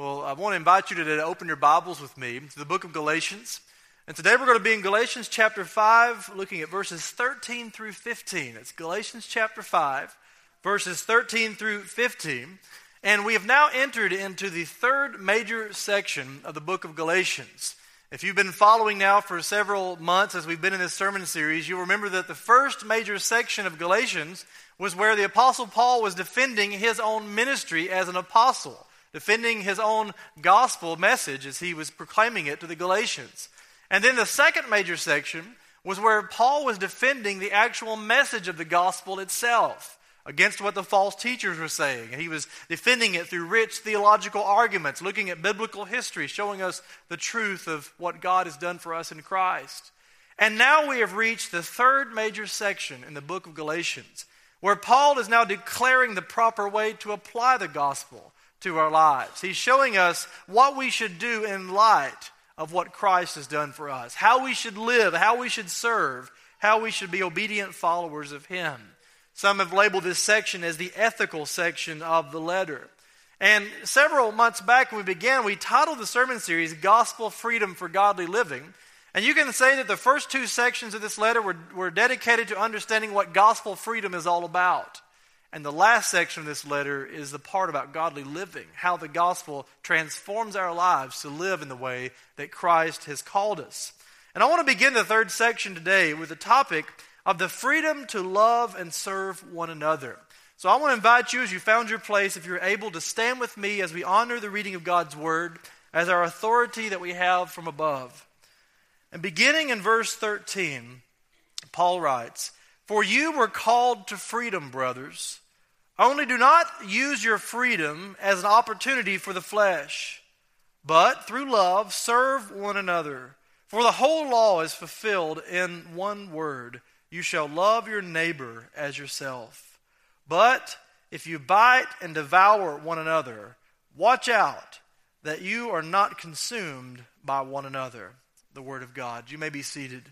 Well, I want to invite you today to open your Bibles with me to the book of Galatians. And today we're going to be in Galatians chapter 5, looking at verses 13 through 15. It's Galatians chapter 5, verses 13 through 15. And we have now entered into the third major section of the book of Galatians. If you've been following now for several months as we've been in this sermon series, you'll remember that the first major section of Galatians was where the Apostle Paul was defending his own ministry as an apostle defending his own gospel message as he was proclaiming it to the Galatians. And then the second major section was where Paul was defending the actual message of the gospel itself against what the false teachers were saying. And he was defending it through rich theological arguments, looking at biblical history, showing us the truth of what God has done for us in Christ. And now we have reached the third major section in the book of Galatians, where Paul is now declaring the proper way to apply the gospel to our lives. He's showing us what we should do in light of what Christ has done for us, how we should live, how we should serve, how we should be obedient followers of Him. Some have labeled this section as the ethical section of the letter. And several months back when we began, we titled the sermon series Gospel Freedom for Godly Living. And you can say that the first two sections of this letter were, were dedicated to understanding what gospel freedom is all about. And the last section of this letter is the part about godly living, how the gospel transforms our lives to live in the way that Christ has called us. And I want to begin the third section today with the topic of the freedom to love and serve one another. So I want to invite you, as you found your place, if you're able to stand with me as we honor the reading of God's word as our authority that we have from above. And beginning in verse 13, Paul writes, For you were called to freedom, brothers. Only do not use your freedom as an opportunity for the flesh, but through love serve one another. For the whole law is fulfilled in one word you shall love your neighbor as yourself. But if you bite and devour one another, watch out that you are not consumed by one another. The Word of God. You may be seated.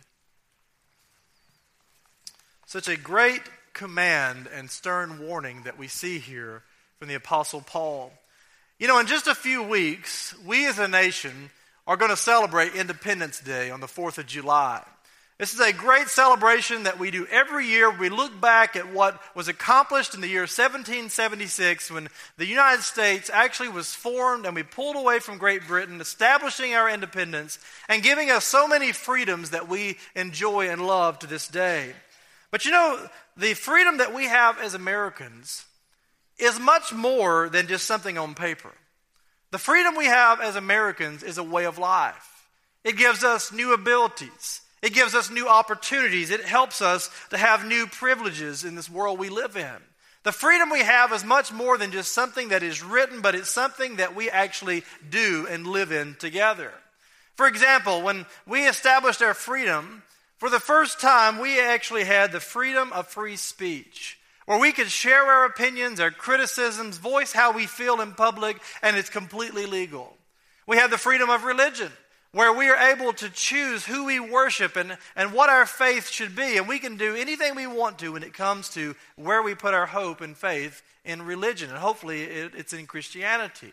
Such a great command and stern warning that we see here from the Apostle Paul. You know, in just a few weeks, we as a nation are going to celebrate Independence Day on the 4th of July. This is a great celebration that we do every year. We look back at what was accomplished in the year 1776 when the United States actually was formed and we pulled away from Great Britain, establishing our independence and giving us so many freedoms that we enjoy and love to this day. But you know, the freedom that we have as Americans is much more than just something on paper. The freedom we have as Americans is a way of life. It gives us new abilities. It gives us new opportunities. It helps us to have new privileges in this world we live in. The freedom we have is much more than just something that is written, but it's something that we actually do and live in together. For example, when we established our freedom, for the first time, we actually had the freedom of free speech, where we could share our opinions, our criticisms, voice how we feel in public, and it's completely legal. We have the freedom of religion, where we are able to choose who we worship and, and what our faith should be, and we can do anything we want to when it comes to where we put our hope and faith in religion, and hopefully it, it's in Christianity.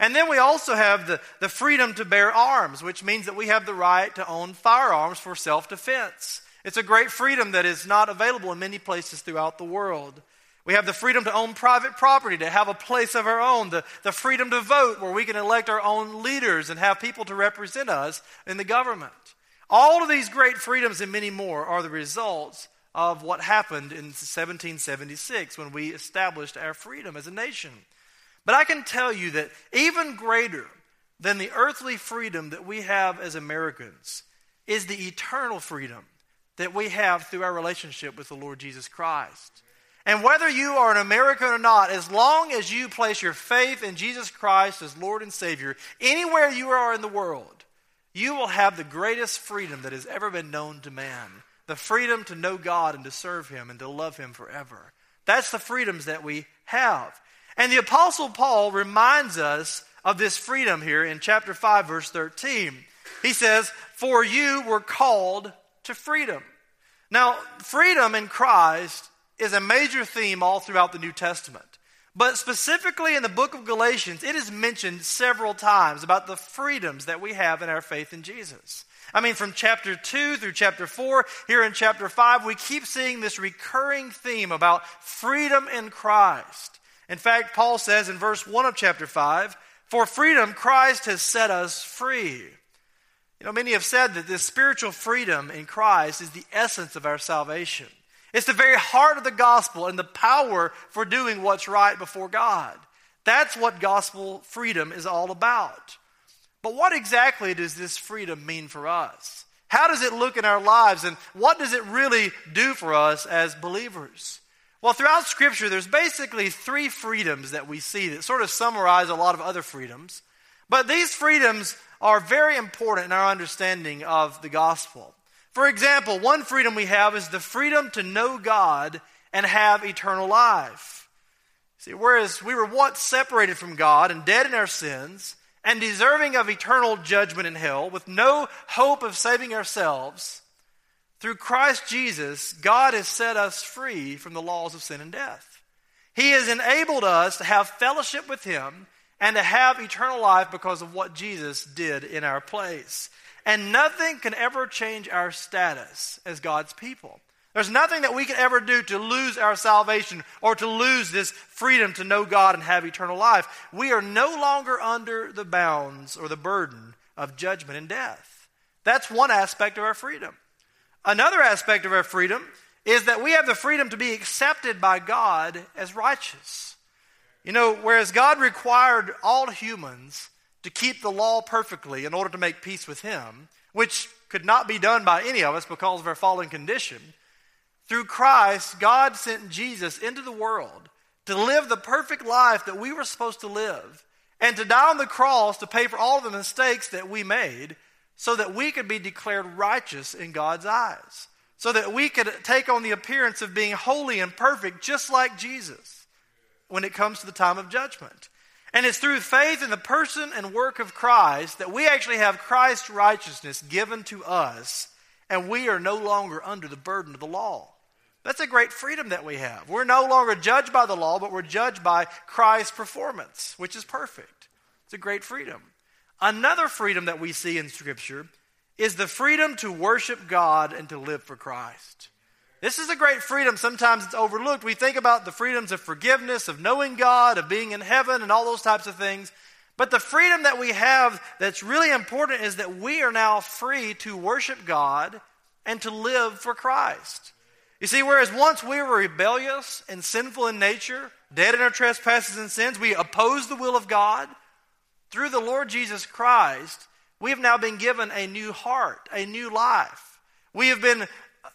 And then we also have the, the freedom to bear arms, which means that we have the right to own firearms for self defense. It's a great freedom that is not available in many places throughout the world. We have the freedom to own private property, to have a place of our own, the, the freedom to vote, where we can elect our own leaders and have people to represent us in the government. All of these great freedoms and many more are the results of what happened in 1776 when we established our freedom as a nation. But I can tell you that even greater than the earthly freedom that we have as Americans is the eternal freedom that we have through our relationship with the Lord Jesus Christ. And whether you are an American or not, as long as you place your faith in Jesus Christ as Lord and Savior, anywhere you are in the world, you will have the greatest freedom that has ever been known to man the freedom to know God and to serve Him and to love Him forever. That's the freedoms that we have. And the Apostle Paul reminds us of this freedom here in chapter 5, verse 13. He says, For you were called to freedom. Now, freedom in Christ is a major theme all throughout the New Testament. But specifically in the book of Galatians, it is mentioned several times about the freedoms that we have in our faith in Jesus. I mean, from chapter 2 through chapter 4, here in chapter 5, we keep seeing this recurring theme about freedom in Christ. In fact, Paul says in verse 1 of chapter 5, For freedom Christ has set us free. You know, many have said that this spiritual freedom in Christ is the essence of our salvation. It's the very heart of the gospel and the power for doing what's right before God. That's what gospel freedom is all about. But what exactly does this freedom mean for us? How does it look in our lives, and what does it really do for us as believers? Well, throughout Scripture, there's basically three freedoms that we see that sort of summarize a lot of other freedoms. But these freedoms are very important in our understanding of the gospel. For example, one freedom we have is the freedom to know God and have eternal life. See, whereas we were once separated from God and dead in our sins, and deserving of eternal judgment in hell, with no hope of saving ourselves, through Christ Jesus, God has set us free from the laws of sin and death. He has enabled us to have fellowship with Him and to have eternal life because of what Jesus did in our place. And nothing can ever change our status as God's people. There's nothing that we can ever do to lose our salvation or to lose this freedom to know God and have eternal life. We are no longer under the bounds or the burden of judgment and death. That's one aspect of our freedom. Another aspect of our freedom is that we have the freedom to be accepted by God as righteous. You know, whereas God required all humans to keep the law perfectly in order to make peace with Him, which could not be done by any of us because of our fallen condition, through Christ, God sent Jesus into the world to live the perfect life that we were supposed to live and to die on the cross to pay for all of the mistakes that we made so that we could be declared righteous in God's eyes, so that we could take on the appearance of being holy and perfect just like Jesus when it comes to the time of judgment. And it's through faith in the person and work of Christ that we actually have Christ's righteousness given to us, and we are no longer under the burden of the law. That's a great freedom that we have. We're no longer judged by the law, but we're judged by Christ's performance, which is perfect. It's a great freedom. Another freedom that we see in Scripture is the freedom to worship God and to live for Christ. This is a great freedom. Sometimes it's overlooked. We think about the freedoms of forgiveness, of knowing God, of being in heaven, and all those types of things. But the freedom that we have that's really important is that we are now free to worship God and to live for Christ. You see, whereas once we were rebellious and sinful in nature, dead in our trespasses and sins, we opposed the will of God. Through the Lord Jesus Christ, we have now been given a new heart, a new life. We have been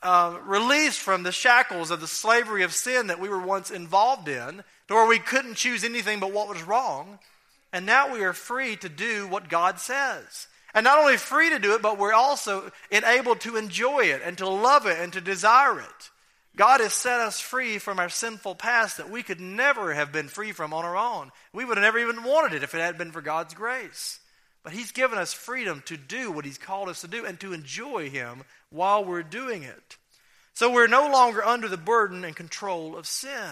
uh, released from the shackles of the slavery of sin that we were once involved in, to where we couldn't choose anything but what was wrong. And now we are free to do what God says. And not only free to do it, but we're also enabled to enjoy it and to love it and to desire it. God has set us free from our sinful past that we could never have been free from on our own. We would have never even wanted it if it had been for God's grace. But He's given us freedom to do what He's called us to do and to enjoy Him while we're doing it. So we're no longer under the burden and control of sin.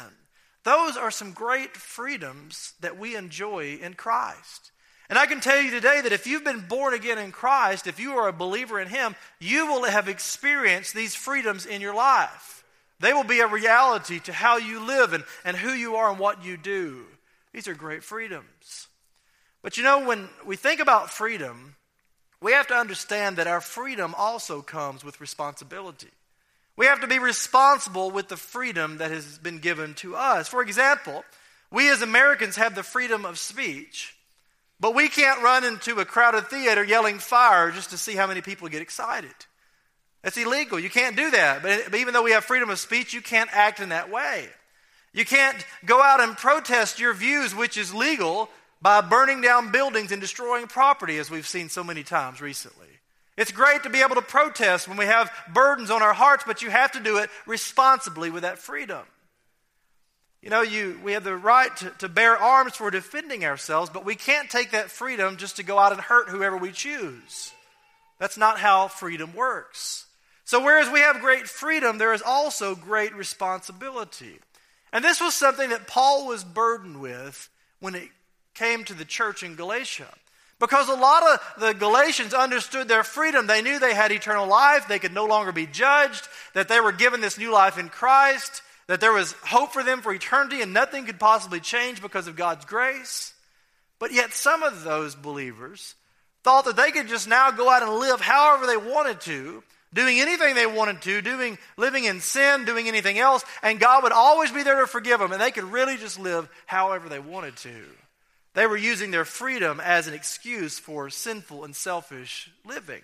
Those are some great freedoms that we enjoy in Christ. And I can tell you today that if you've been born again in Christ, if you are a believer in Him, you will have experienced these freedoms in your life. They will be a reality to how you live and, and who you are and what you do. These are great freedoms. But you know, when we think about freedom, we have to understand that our freedom also comes with responsibility. We have to be responsible with the freedom that has been given to us. For example, we as Americans have the freedom of speech, but we can't run into a crowded theater yelling fire just to see how many people get excited. That's illegal. You can't do that. But even though we have freedom of speech, you can't act in that way. You can't go out and protest your views, which is legal, by burning down buildings and destroying property, as we've seen so many times recently. It's great to be able to protest when we have burdens on our hearts, but you have to do it responsibly with that freedom. You know, you, we have the right to, to bear arms for defending ourselves, but we can't take that freedom just to go out and hurt whoever we choose. That's not how freedom works. So, whereas we have great freedom, there is also great responsibility. And this was something that Paul was burdened with when it came to the church in Galatia. Because a lot of the Galatians understood their freedom. They knew they had eternal life, they could no longer be judged, that they were given this new life in Christ, that there was hope for them for eternity, and nothing could possibly change because of God's grace. But yet, some of those believers thought that they could just now go out and live however they wanted to, doing anything they wanted to, doing living in sin, doing anything else, and God would always be there to forgive them, and they could really just live however they wanted to. They were using their freedom as an excuse for sinful and selfish living.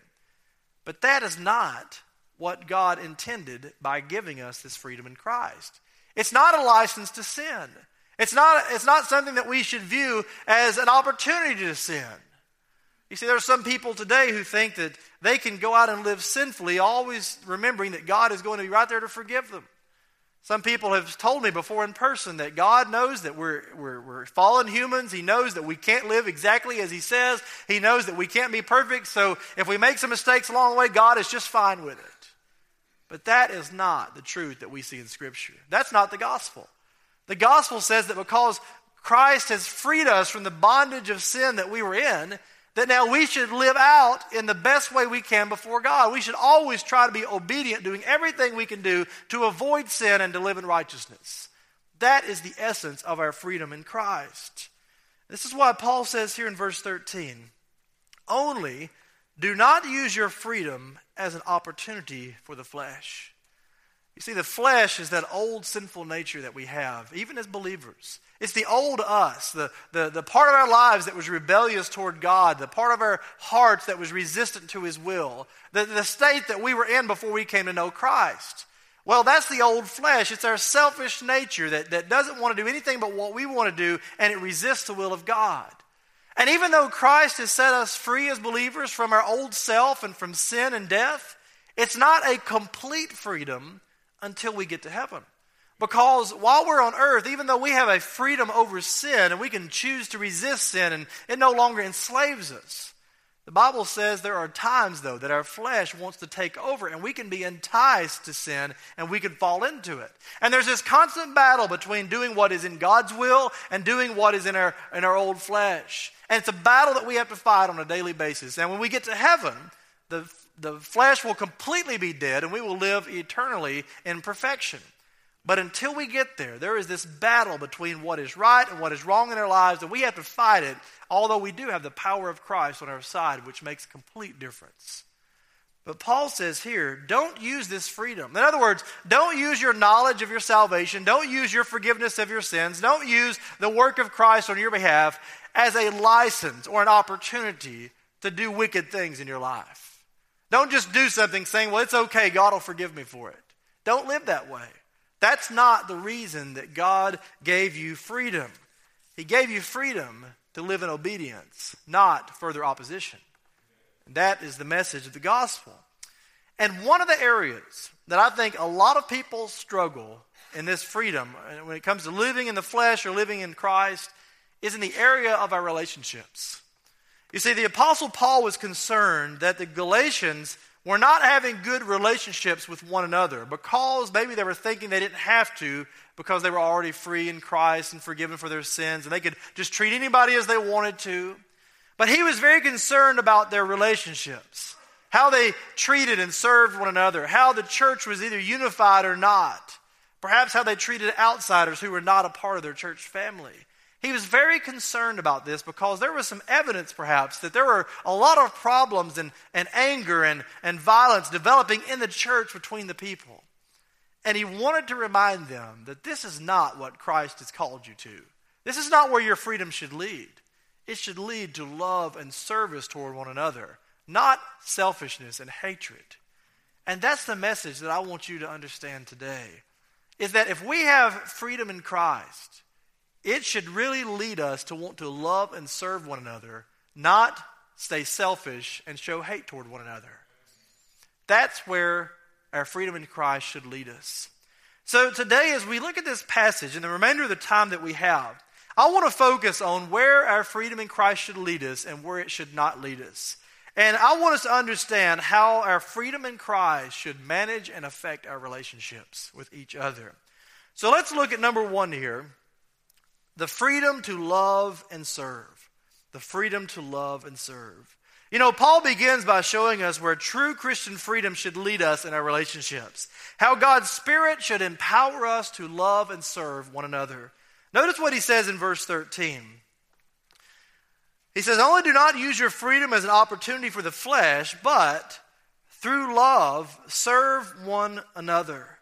But that is not what God intended by giving us this freedom in Christ. It's not a license to sin. It's not, it's not something that we should view as an opportunity to sin. You see, there are some people today who think that they can go out and live sinfully, always remembering that God is going to be right there to forgive them. Some people have told me before in person that God knows that we're, we're, we're, fallen humans. He knows that we can't live exactly as He says. He knows that we can't be perfect. So if we make some mistakes along the way, God is just fine with it. But that is not the truth that we see in Scripture. That's not the gospel. The gospel says that because Christ has freed us from the bondage of sin that we were in, that now we should live out in the best way we can before God. We should always try to be obedient, doing everything we can do to avoid sin and to live in righteousness. That is the essence of our freedom in Christ. This is why Paul says here in verse 13 only do not use your freedom as an opportunity for the flesh. You see, the flesh is that old sinful nature that we have, even as believers. It's the old us, the, the, the part of our lives that was rebellious toward God, the part of our hearts that was resistant to His will, the, the state that we were in before we came to know Christ. Well, that's the old flesh. It's our selfish nature that, that doesn't want to do anything but what we want to do, and it resists the will of God. And even though Christ has set us free as believers from our old self and from sin and death, it's not a complete freedom until we get to heaven. Because while we're on earth, even though we have a freedom over sin and we can choose to resist sin and it no longer enslaves us, the Bible says there are times, though, that our flesh wants to take over and we can be enticed to sin and we can fall into it. And there's this constant battle between doing what is in God's will and doing what is in our, in our old flesh. And it's a battle that we have to fight on a daily basis. And when we get to heaven, the the flesh will completely be dead and we will live eternally in perfection. But until we get there, there is this battle between what is right and what is wrong in our lives, and we have to fight it, although we do have the power of Christ on our side, which makes a complete difference. But Paul says here, don't use this freedom. In other words, don't use your knowledge of your salvation, don't use your forgiveness of your sins, don't use the work of Christ on your behalf as a license or an opportunity to do wicked things in your life. Don't just do something saying, well, it's okay, God will forgive me for it. Don't live that way. That's not the reason that God gave you freedom. He gave you freedom to live in obedience, not further opposition. That is the message of the gospel. And one of the areas that I think a lot of people struggle in this freedom, when it comes to living in the flesh or living in Christ, is in the area of our relationships. You see, the Apostle Paul was concerned that the Galatians were not having good relationships with one another because maybe they were thinking they didn't have to because they were already free in Christ and forgiven for their sins and they could just treat anybody as they wanted to. But he was very concerned about their relationships, how they treated and served one another, how the church was either unified or not, perhaps how they treated outsiders who were not a part of their church family. He was very concerned about this because there was some evidence, perhaps, that there were a lot of problems and, and anger and, and violence developing in the church between the people. And he wanted to remind them that this is not what Christ has called you to. This is not where your freedom should lead. It should lead to love and service toward one another, not selfishness and hatred. And that's the message that I want you to understand today. Is that if we have freedom in Christ, it should really lead us to want to love and serve one another, not stay selfish and show hate toward one another. That's where our freedom in Christ should lead us. So today, as we look at this passage and the remainder of the time that we have, I want to focus on where our freedom in Christ should lead us and where it should not lead us. And I want us to understand how our freedom in Christ should manage and affect our relationships with each other. So let's look at number one here the freedom to love and serve. The freedom to love and serve. You know, Paul begins by showing us where true Christian freedom should lead us in our relationships, how God's Spirit should empower us to love and serve one another. Notice what he says in verse 13. He says, Only do not use your freedom as an opportunity for the flesh, but through love serve one another.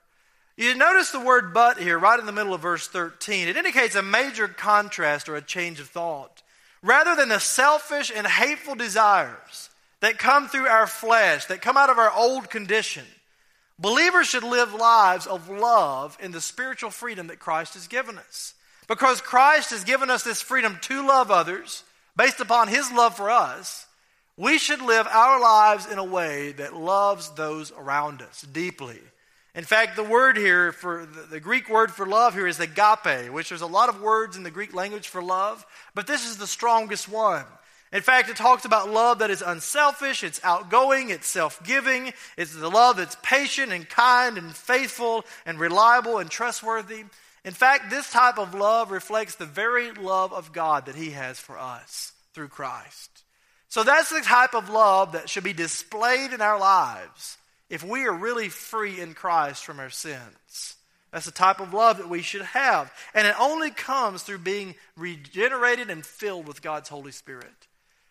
You notice the word but here, right in the middle of verse 13. It indicates a major contrast or a change of thought. Rather than the selfish and hateful desires that come through our flesh, that come out of our old condition, believers should live lives of love in the spiritual freedom that Christ has given us. Because Christ has given us this freedom to love others based upon his love for us, we should live our lives in a way that loves those around us deeply in fact, the word here for the, Greek word for love here is agape, which there's a lot of words in the Greek language for love, but this is the strongest one. In fact, it talks about love that is unselfish, it's outgoing, it's self giving, it's the love that's patient and kind and faithful and reliable and trustworthy. In fact, this type of love reflects the very love of God that He has for us through Christ. So that's the type of love that should be displayed in our lives if we are really free in Christ from our sins. That's the type of love that we should have. And it only comes through being regenerated and filled with God's Holy Spirit.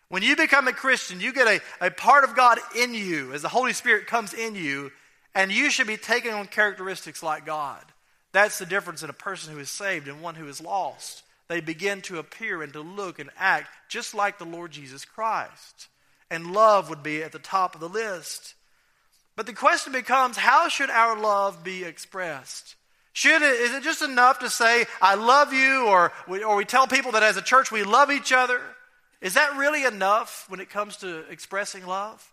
When you become a Christian, you get a, a part of God in you as the Holy Spirit comes in you, and you should be taking on characteristics like God. That's the difference in a person who is saved and one who is lost. They begin to appear and to look and act just like the Lord Jesus Christ. And love would be at the top of the list. But the question becomes how should our love be expressed? Should it, is it just enough to say, I love you, or we, or we tell people that as a church we love each other? Is that really enough when it comes to expressing love?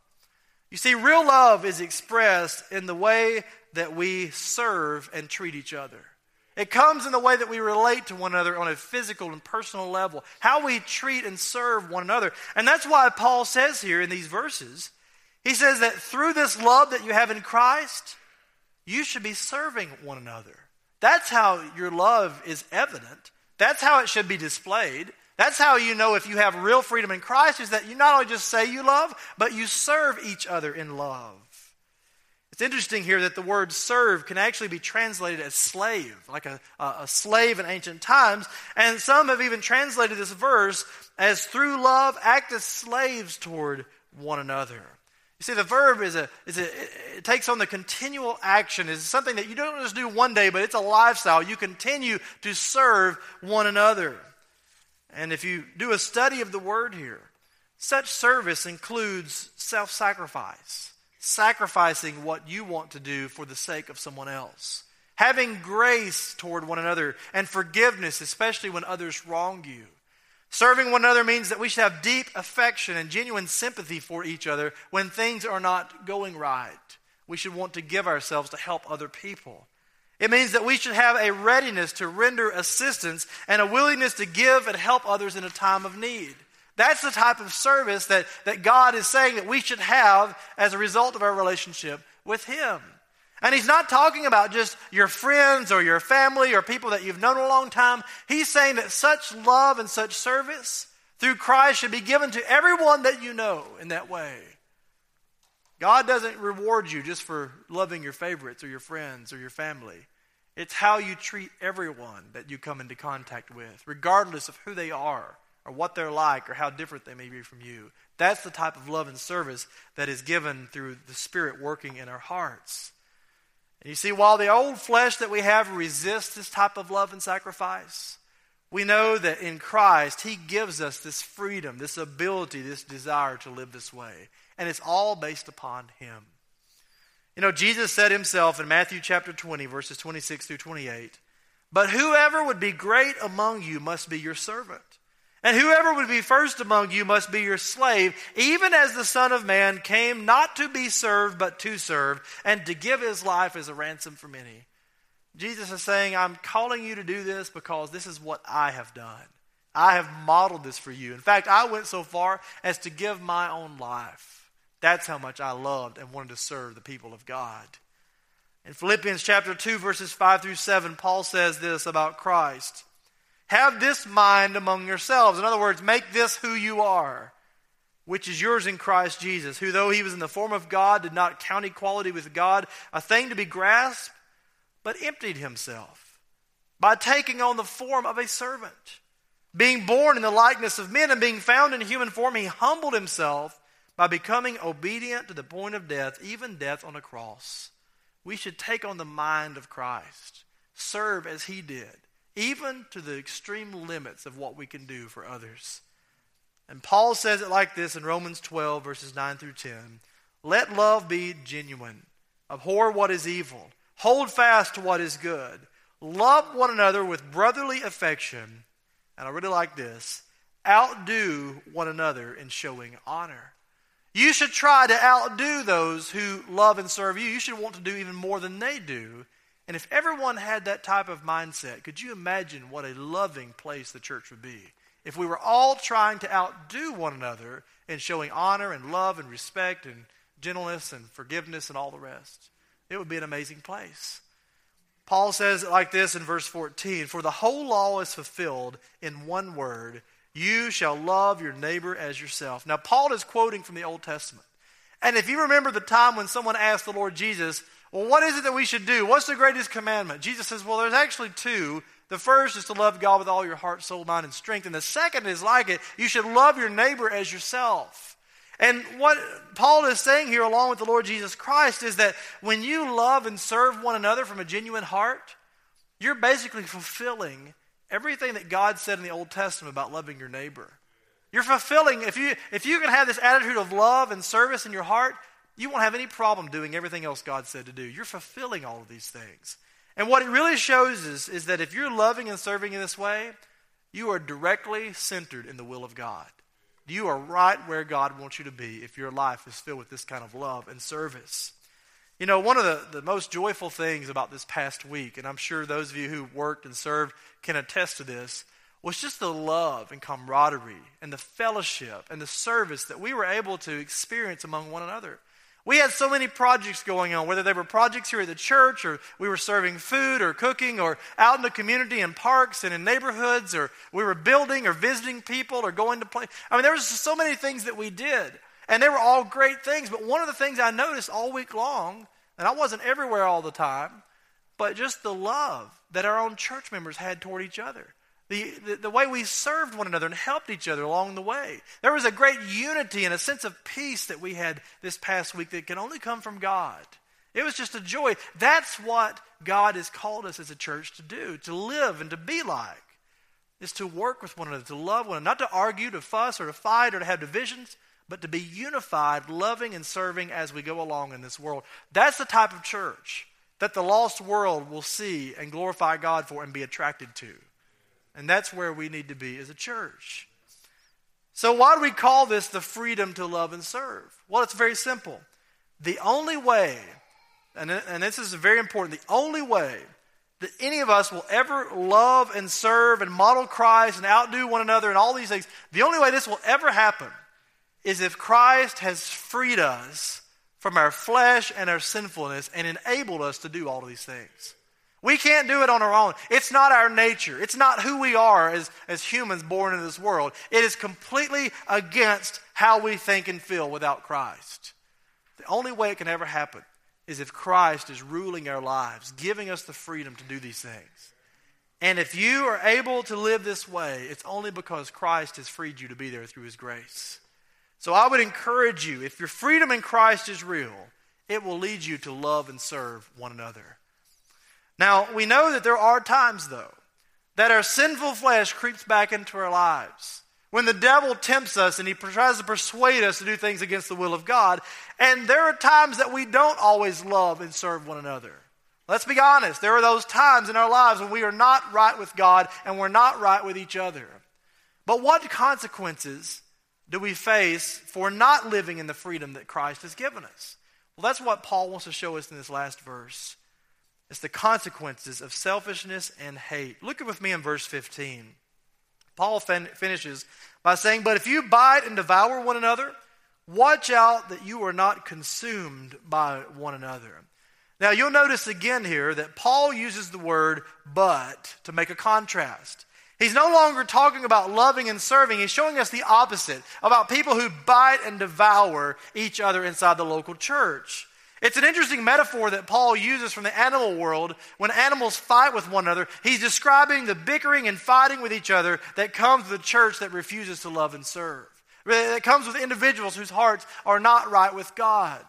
You see, real love is expressed in the way that we serve and treat each other. It comes in the way that we relate to one another on a physical and personal level, how we treat and serve one another. And that's why Paul says here in these verses he says that through this love that you have in Christ, you should be serving one another. That's how your love is evident. That's how it should be displayed. That's how you know if you have real freedom in Christ is that you not only just say you love, but you serve each other in love. It's interesting here that the word serve can actually be translated as slave, like a, a, slave in ancient times. And some have even translated this verse as through love act as slaves toward one another. You see, the verb is a, is a it takes on the continual action. It's something that you don't just do one day, but it's a lifestyle. You continue to serve one another. And if you do a study of the word here, such service includes self sacrifice, sacrificing what you want to do for the sake of someone else, having grace toward one another, and forgiveness, especially when others wrong you. Serving one another means that we should have deep affection and genuine sympathy for each other when things are not going right. We should want to give ourselves to help other people. It means that we should have a readiness to render assistance and a willingness to give and help others in a time of need. That's the type of service that, that God is saying that we should have as a result of our relationship with Him. And he's not talking about just your friends or your family or people that you've known a long time. He's saying that such love and such service through Christ should be given to everyone that you know in that way. God doesn't reward you just for loving your favorites or your friends or your family. It's how you treat everyone that you come into contact with, regardless of who they are or what they're like or how different they may be from you. That's the type of love and service that is given through the Spirit working in our hearts. And you see, while the old flesh that we have resists this type of love and sacrifice, we know that in Christ, He gives us this freedom, this ability, this desire to live this way. And it's all based upon Him. You know, Jesus said Himself in Matthew chapter 20, verses 26 through 28, But whoever would be great among you must be your servant. And whoever would be first among you must be your slave, even as the Son of Man came not to be served, but to serve, and to give his life as a ransom for many. Jesus is saying, I'm calling you to do this because this is what I have done. I have modeled this for you. In fact, I went so far as to give my own life. That's how much I loved and wanted to serve the people of God. In Philippians chapter 2, verses 5 through 7, Paul says this about Christ Have this mind among yourselves. In other words, make this who you are, which is yours in Christ Jesus, who, though he was in the form of God, did not count equality with God a thing to be grasped, but emptied himself by taking on the form of a servant. Being born in the likeness of men and being found in human form, he humbled himself by becoming obedient to the point of death, even death on a cross we should take on the mind of Christ, serve as he did, even to the extreme limits of what we can do for others. And Paul says it like this in Romans 12, verses 9 through 10 Let love be genuine, abhor what is evil, hold fast to what is good, love one another with brotherly affection. And I really like this outdo one another in showing honor. You should try to outdo those who love and serve you. You should want to do even more than they do. And if everyone had that type of mindset, could you imagine what a loving place the church would be? If we were all trying to outdo one another in showing honor and love and respect and gentleness and forgiveness and all the rest, it would be an amazing place. Paul says it like this in verse 14 For the whole law is fulfilled in one word you shall love your neighbor as yourself. Now, Paul is quoting from the Old Testament. And if you remember the time when someone asked the Lord Jesus, Well, what is it that we should do? What's the greatest commandment? Jesus says, Well, there's actually two. The first is to love God with all your heart, soul, mind, and strength. And the second is like it you should love your neighbor as yourself. And what Paul is saying here, along with the Lord Jesus Christ, is that when you love and serve one another from a genuine heart, you're basically fulfilling everything that God said in the Old Testament about loving your neighbor. You're fulfilling, if you, if you can have this attitude of love and service in your heart, you won't have any problem doing everything else God said to do. You're fulfilling all of these things. And what it really shows is, is that if you're loving and serving in this way, you are directly centered in the will of God. You are right where God wants you to be if your life is filled with this kind of love and service. You know, one of the, the most joyful things about this past week, and I'm sure those of you who worked and served can attest to this, was just the love and camaraderie and the fellowship and the service that we were able to experience among one another. We had so many projects going on, whether they were projects here at the church, or we were serving food or cooking, or out in the community in parks and in neighborhoods, or we were building or visiting people or going to play. I mean, there was so many things that we did. And they were all great things. But one of the things I noticed all week long, and I wasn't everywhere all the time, but just the love that our own church members had toward each other. The, the, the, way we served one another and helped each other along the way. There was a great unity and a sense of peace that we had this past week that can only come from God. It was just a joy. That's what God has called us as a church to do, to live and to be like, is to work with one another, to love one another, not to argue, to fuss, or to fight, or to have divisions, but to be unified, loving, and serving as we go along in this world. That's the type of church that the lost world will see and glorify God for and be attracted to. And that's where we need to be as a church. So, why do we call this the freedom to love and serve? Well, it's very simple. The only way, and, and this is very important, the only way that any of us will ever love and serve and model Christ and outdo one another and all these things, the only way this will ever happen is if Christ has freed us from our flesh and our sinfulness and enabled us to do all of these things. We can't do it on our own. It's not our nature. It's not who we are as, as humans born into this world. It is completely against how we think and feel without Christ. The only way it can ever happen is if Christ is ruling our lives, giving us the freedom to do these things. And if you are able to live this way, it's only because Christ has freed you to be there through his grace. So I would encourage you, if your freedom in Christ is real, it will lead you to love and serve one another. Now, we know that there are times, though, that our sinful flesh creeps back into our lives. When the devil tempts us and he tries to persuade us to do things against the will of God, and there are times that we don't always love and serve one another. Let's be honest, there are those times in our lives when we are not right with God and we're not right with each other. But what consequences do we face for not living in the freedom that Christ has given us? Well, that's what Paul wants to show us in this last verse. It's the consequences of selfishness and hate. Look with me in verse 15. Paul fin- finishes by saying, But if you bite and devour one another, watch out that you are not consumed by one another. Now, you'll notice again here that Paul uses the word but to make a contrast. He's no longer talking about loving and serving. He's showing us the opposite about people who bite and devour each other inside the local church. It's an interesting metaphor that Paul uses from the animal world. When animals fight with one another, he's describing the bickering and fighting with each other that comes with a church that refuses to love and serve. That comes with individuals whose hearts are not right with God.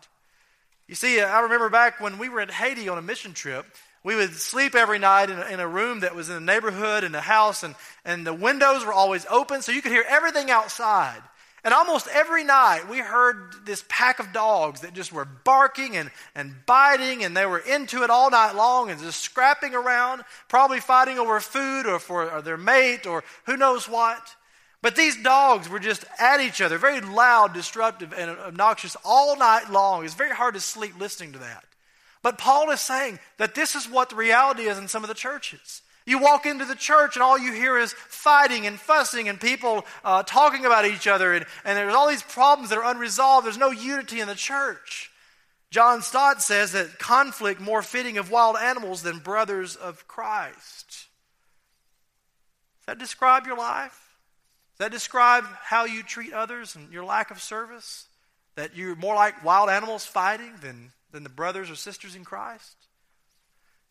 You see, I remember back when we were in Haiti on a mission trip, we would sleep every night in a, in a room that was in a neighborhood in a house, and, and the windows were always open so you could hear everything outside. And almost every night we heard this pack of dogs that just were barking and, and biting, and they were into it all night long and just scrapping around, probably fighting over food or for or their mate or who knows what. But these dogs were just at each other, very loud, disruptive, and obnoxious all night long. It's very hard to sleep listening to that. But Paul is saying that this is what the reality is in some of the churches. You walk into the church and all you hear is fighting and fussing and people uh, talking about each other, and, and there's all these problems that are unresolved. There's no unity in the church. John Stott says that conflict more fitting of wild animals than brothers of Christ. Does that describe your life? Does that describe how you treat others and your lack of service? That you're more like wild animals fighting than than the brothers or sisters in Christ?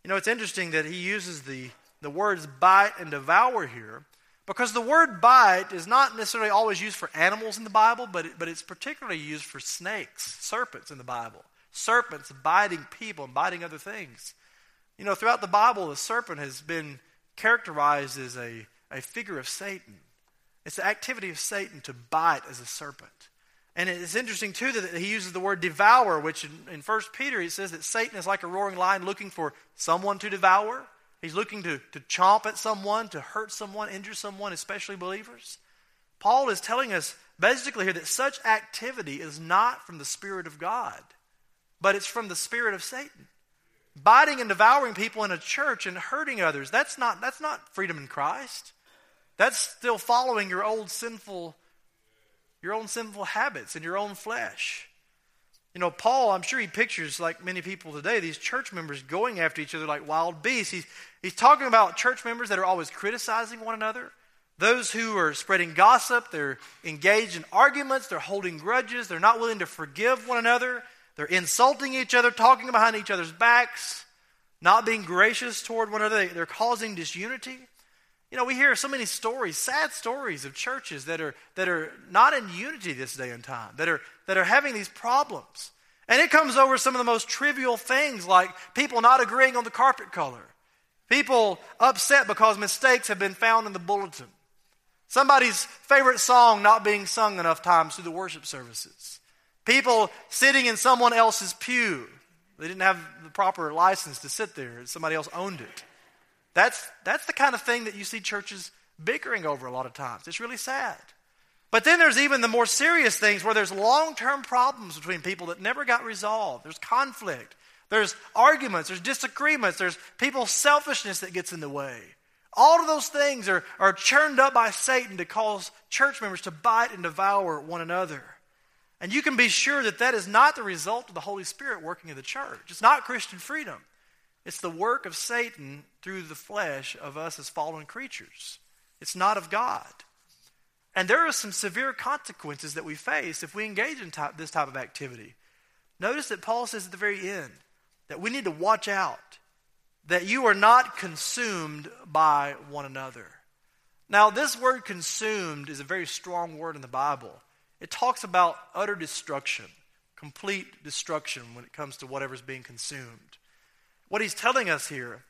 You know, it's interesting that he uses the, the words bite and devour here because the word bite is not necessarily always used for animals in the Bible, but, it, but it's particularly used for snakes, serpents in the Bible. Serpents biting people and biting other things. You know, throughout the Bible, the serpent has been characterized as a, a figure of Satan. It's the activity of Satan to bite as a serpent. And it's interesting, too, that he uses the word devour, which in, in 1 Peter he says that Satan is like a roaring lion looking for someone to devour. He's looking to, to chomp at someone, to hurt someone, injure someone, especially believers. Paul is telling us basically here that such activity is not from the Spirit of God, but it's from the Spirit of Satan. Biting and devouring people in a church and hurting others, that's not, that's not freedom in Christ. That's still following your old sinful your own sinful habits and your own flesh. You know, Paul, I'm sure he pictures, like many people today, these church members going after each other like wild beasts. He's, he's talking about church members that are always criticizing one another, those who are spreading gossip, they're engaged in arguments, they're holding grudges, they're not willing to forgive one another, they're insulting each other, talking behind each other's backs, not being gracious toward one another, they're causing disunity. You know, we hear so many stories, sad stories of churches that are, that are not in unity this day and time, that are, that are having these problems. And it comes over some of the most trivial things like people not agreeing on the carpet color, people upset because mistakes have been found in the bulletin, somebody's favorite song not being sung enough times through the worship services, people sitting in someone else's pew. They didn't have the proper license to sit there, somebody else owned it. That's, that's the kind of thing that you see churches bickering over a lot of times. It's really sad. But then there's even the more serious things where there's long term problems between people that never got resolved. There's conflict, there's arguments, there's disagreements, there's people's selfishness that gets in the way. All of those things are, are churned up by Satan to cause church members to bite and devour one another. And you can be sure that that is not the result of the Holy Spirit working in the church. It's not Christian freedom. It's the work of Satan through the flesh of us as fallen creatures. It's not of God. And there are some severe consequences that we face if we engage in type, this type of activity. Notice that Paul says at the very end that we need to watch out that you are not consumed by one another. Now, this word consumed is a very strong word in the Bible. It talks about utter destruction, complete destruction when it comes to whatever's being consumed what he's telling us here.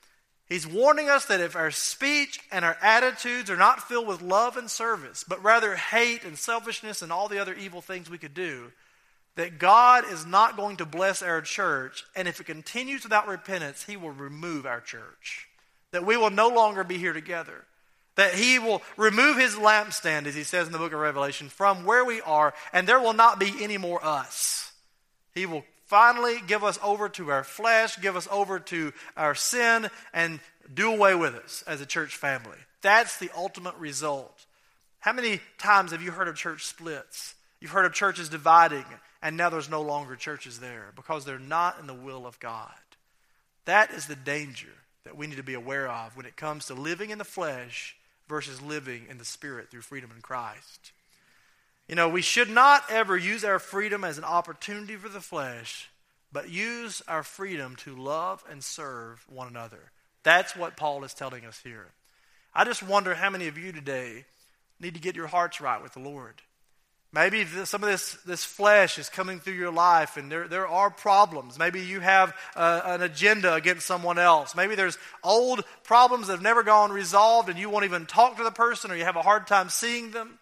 He's warning us that if our speech and our attitudes are not filled with love and service, but rather hate and selfishness and all the other evil things we could do, that God is not going to bless our church, and if it continues without repentance, He will remove our church. That we will no longer be here together. That He will remove His lampstand, as He says in the book of Revelation, from where we are, and there will not be any more us. He will finally give us over to our flesh, give us over to our sin, and do away with us as a church family. That's the ultimate result. How many times have you heard of church splits? You've heard of churches dividing, and now there's no longer churches there because they're not in the will of God. That is the danger that we need to be aware of when it comes to living in the flesh versus living in the spirit through freedom in Christ. You know, we should not ever use our freedom as an opportunity for the flesh, but use our freedom to love and serve one another. That's what Paul is telling us here. I just wonder how many of you today need to get your hearts right with the Lord. Maybe some of this, this flesh is coming through your life and there, there are problems. Maybe you have uh, an agenda against someone else. Maybe there's old problems that have never gone resolved and you won't even talk to the person or you have a hard time seeing them.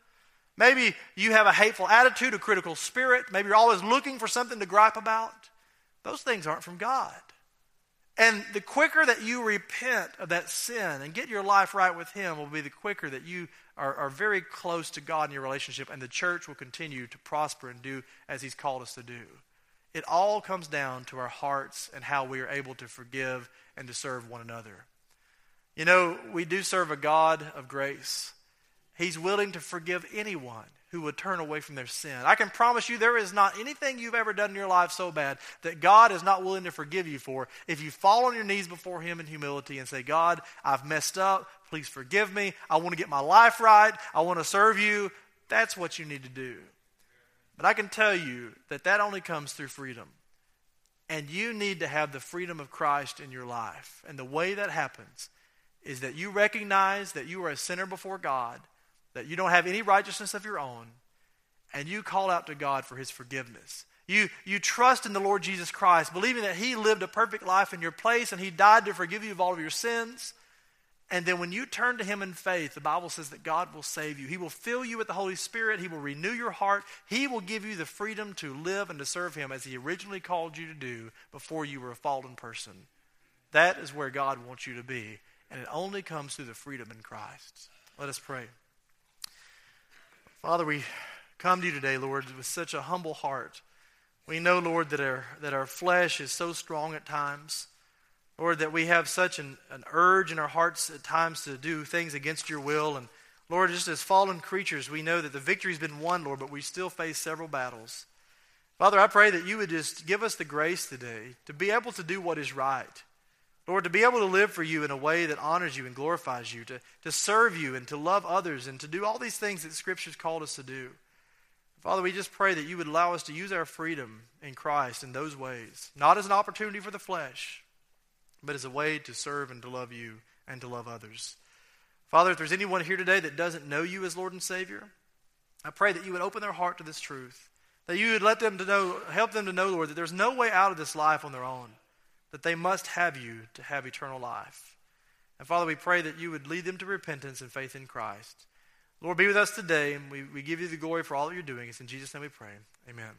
Maybe you have a hateful attitude, a critical spirit. Maybe you're always looking for something to gripe about. Those things aren't from God. And the quicker that you repent of that sin and get your life right with Him will be the quicker that you are, are very close to God in your relationship, and the church will continue to prosper and do as He's called us to do. It all comes down to our hearts and how we are able to forgive and to serve one another. You know, we do serve a God of grace. He's willing to forgive anyone who would turn away from their sin. I can promise you there is not anything you've ever done in your life so bad that God is not willing to forgive you for if you fall on your knees before Him in humility and say, God, I've messed up. Please forgive me. I want to get my life right. I want to serve you. That's what you need to do. But I can tell you that that only comes through freedom. And you need to have the freedom of Christ in your life. And the way that happens is that you recognize that you are a sinner before God that you don't have any righteousness of your own, and you call out to God for his forgiveness. You, you trust in the Lord Jesus Christ, believing that he lived a perfect life in your place and he died to forgive you of all of your sins. And then when you turn to him in faith, the Bible says that God will save you. He will fill you with the Holy Spirit. He will renew your heart. He will give you the freedom to live and to serve him as he originally called you to do before you were a fallen person. That is where God wants you to be. And it only comes through the freedom in Christ. Let us pray. Father, we come to you today, Lord, with such a humble heart. We know, Lord, that our, that our flesh is so strong at times. Lord, that we have such an, an urge in our hearts at times to do things against your will. And Lord, just as fallen creatures, we know that the victory's been won, Lord, but we still face several battles. Father, I pray that you would just give us the grace today to be able to do what is right Lord, to be able to live for you in a way that honors you and glorifies you, to, to serve you and to love others and to do all these things that Scripture's called us to do. Father, we just pray that you would allow us to use our freedom in Christ in those ways, not as an opportunity for the flesh, but as a way to serve and to love you and to love others. Father, if there's anyone here today that doesn't know you as Lord and Savior, I pray that you would open their heart to this truth, that you would let them to know, help them to know, Lord, that there's no way out of this life on their own that they must have you to have eternal life. And Father, we pray that you would lead them to repentance and faith in Christ. Lord, be with us today, and we, we give you the glory for all that you're doing. It's in Jesus' name we pray. Amen.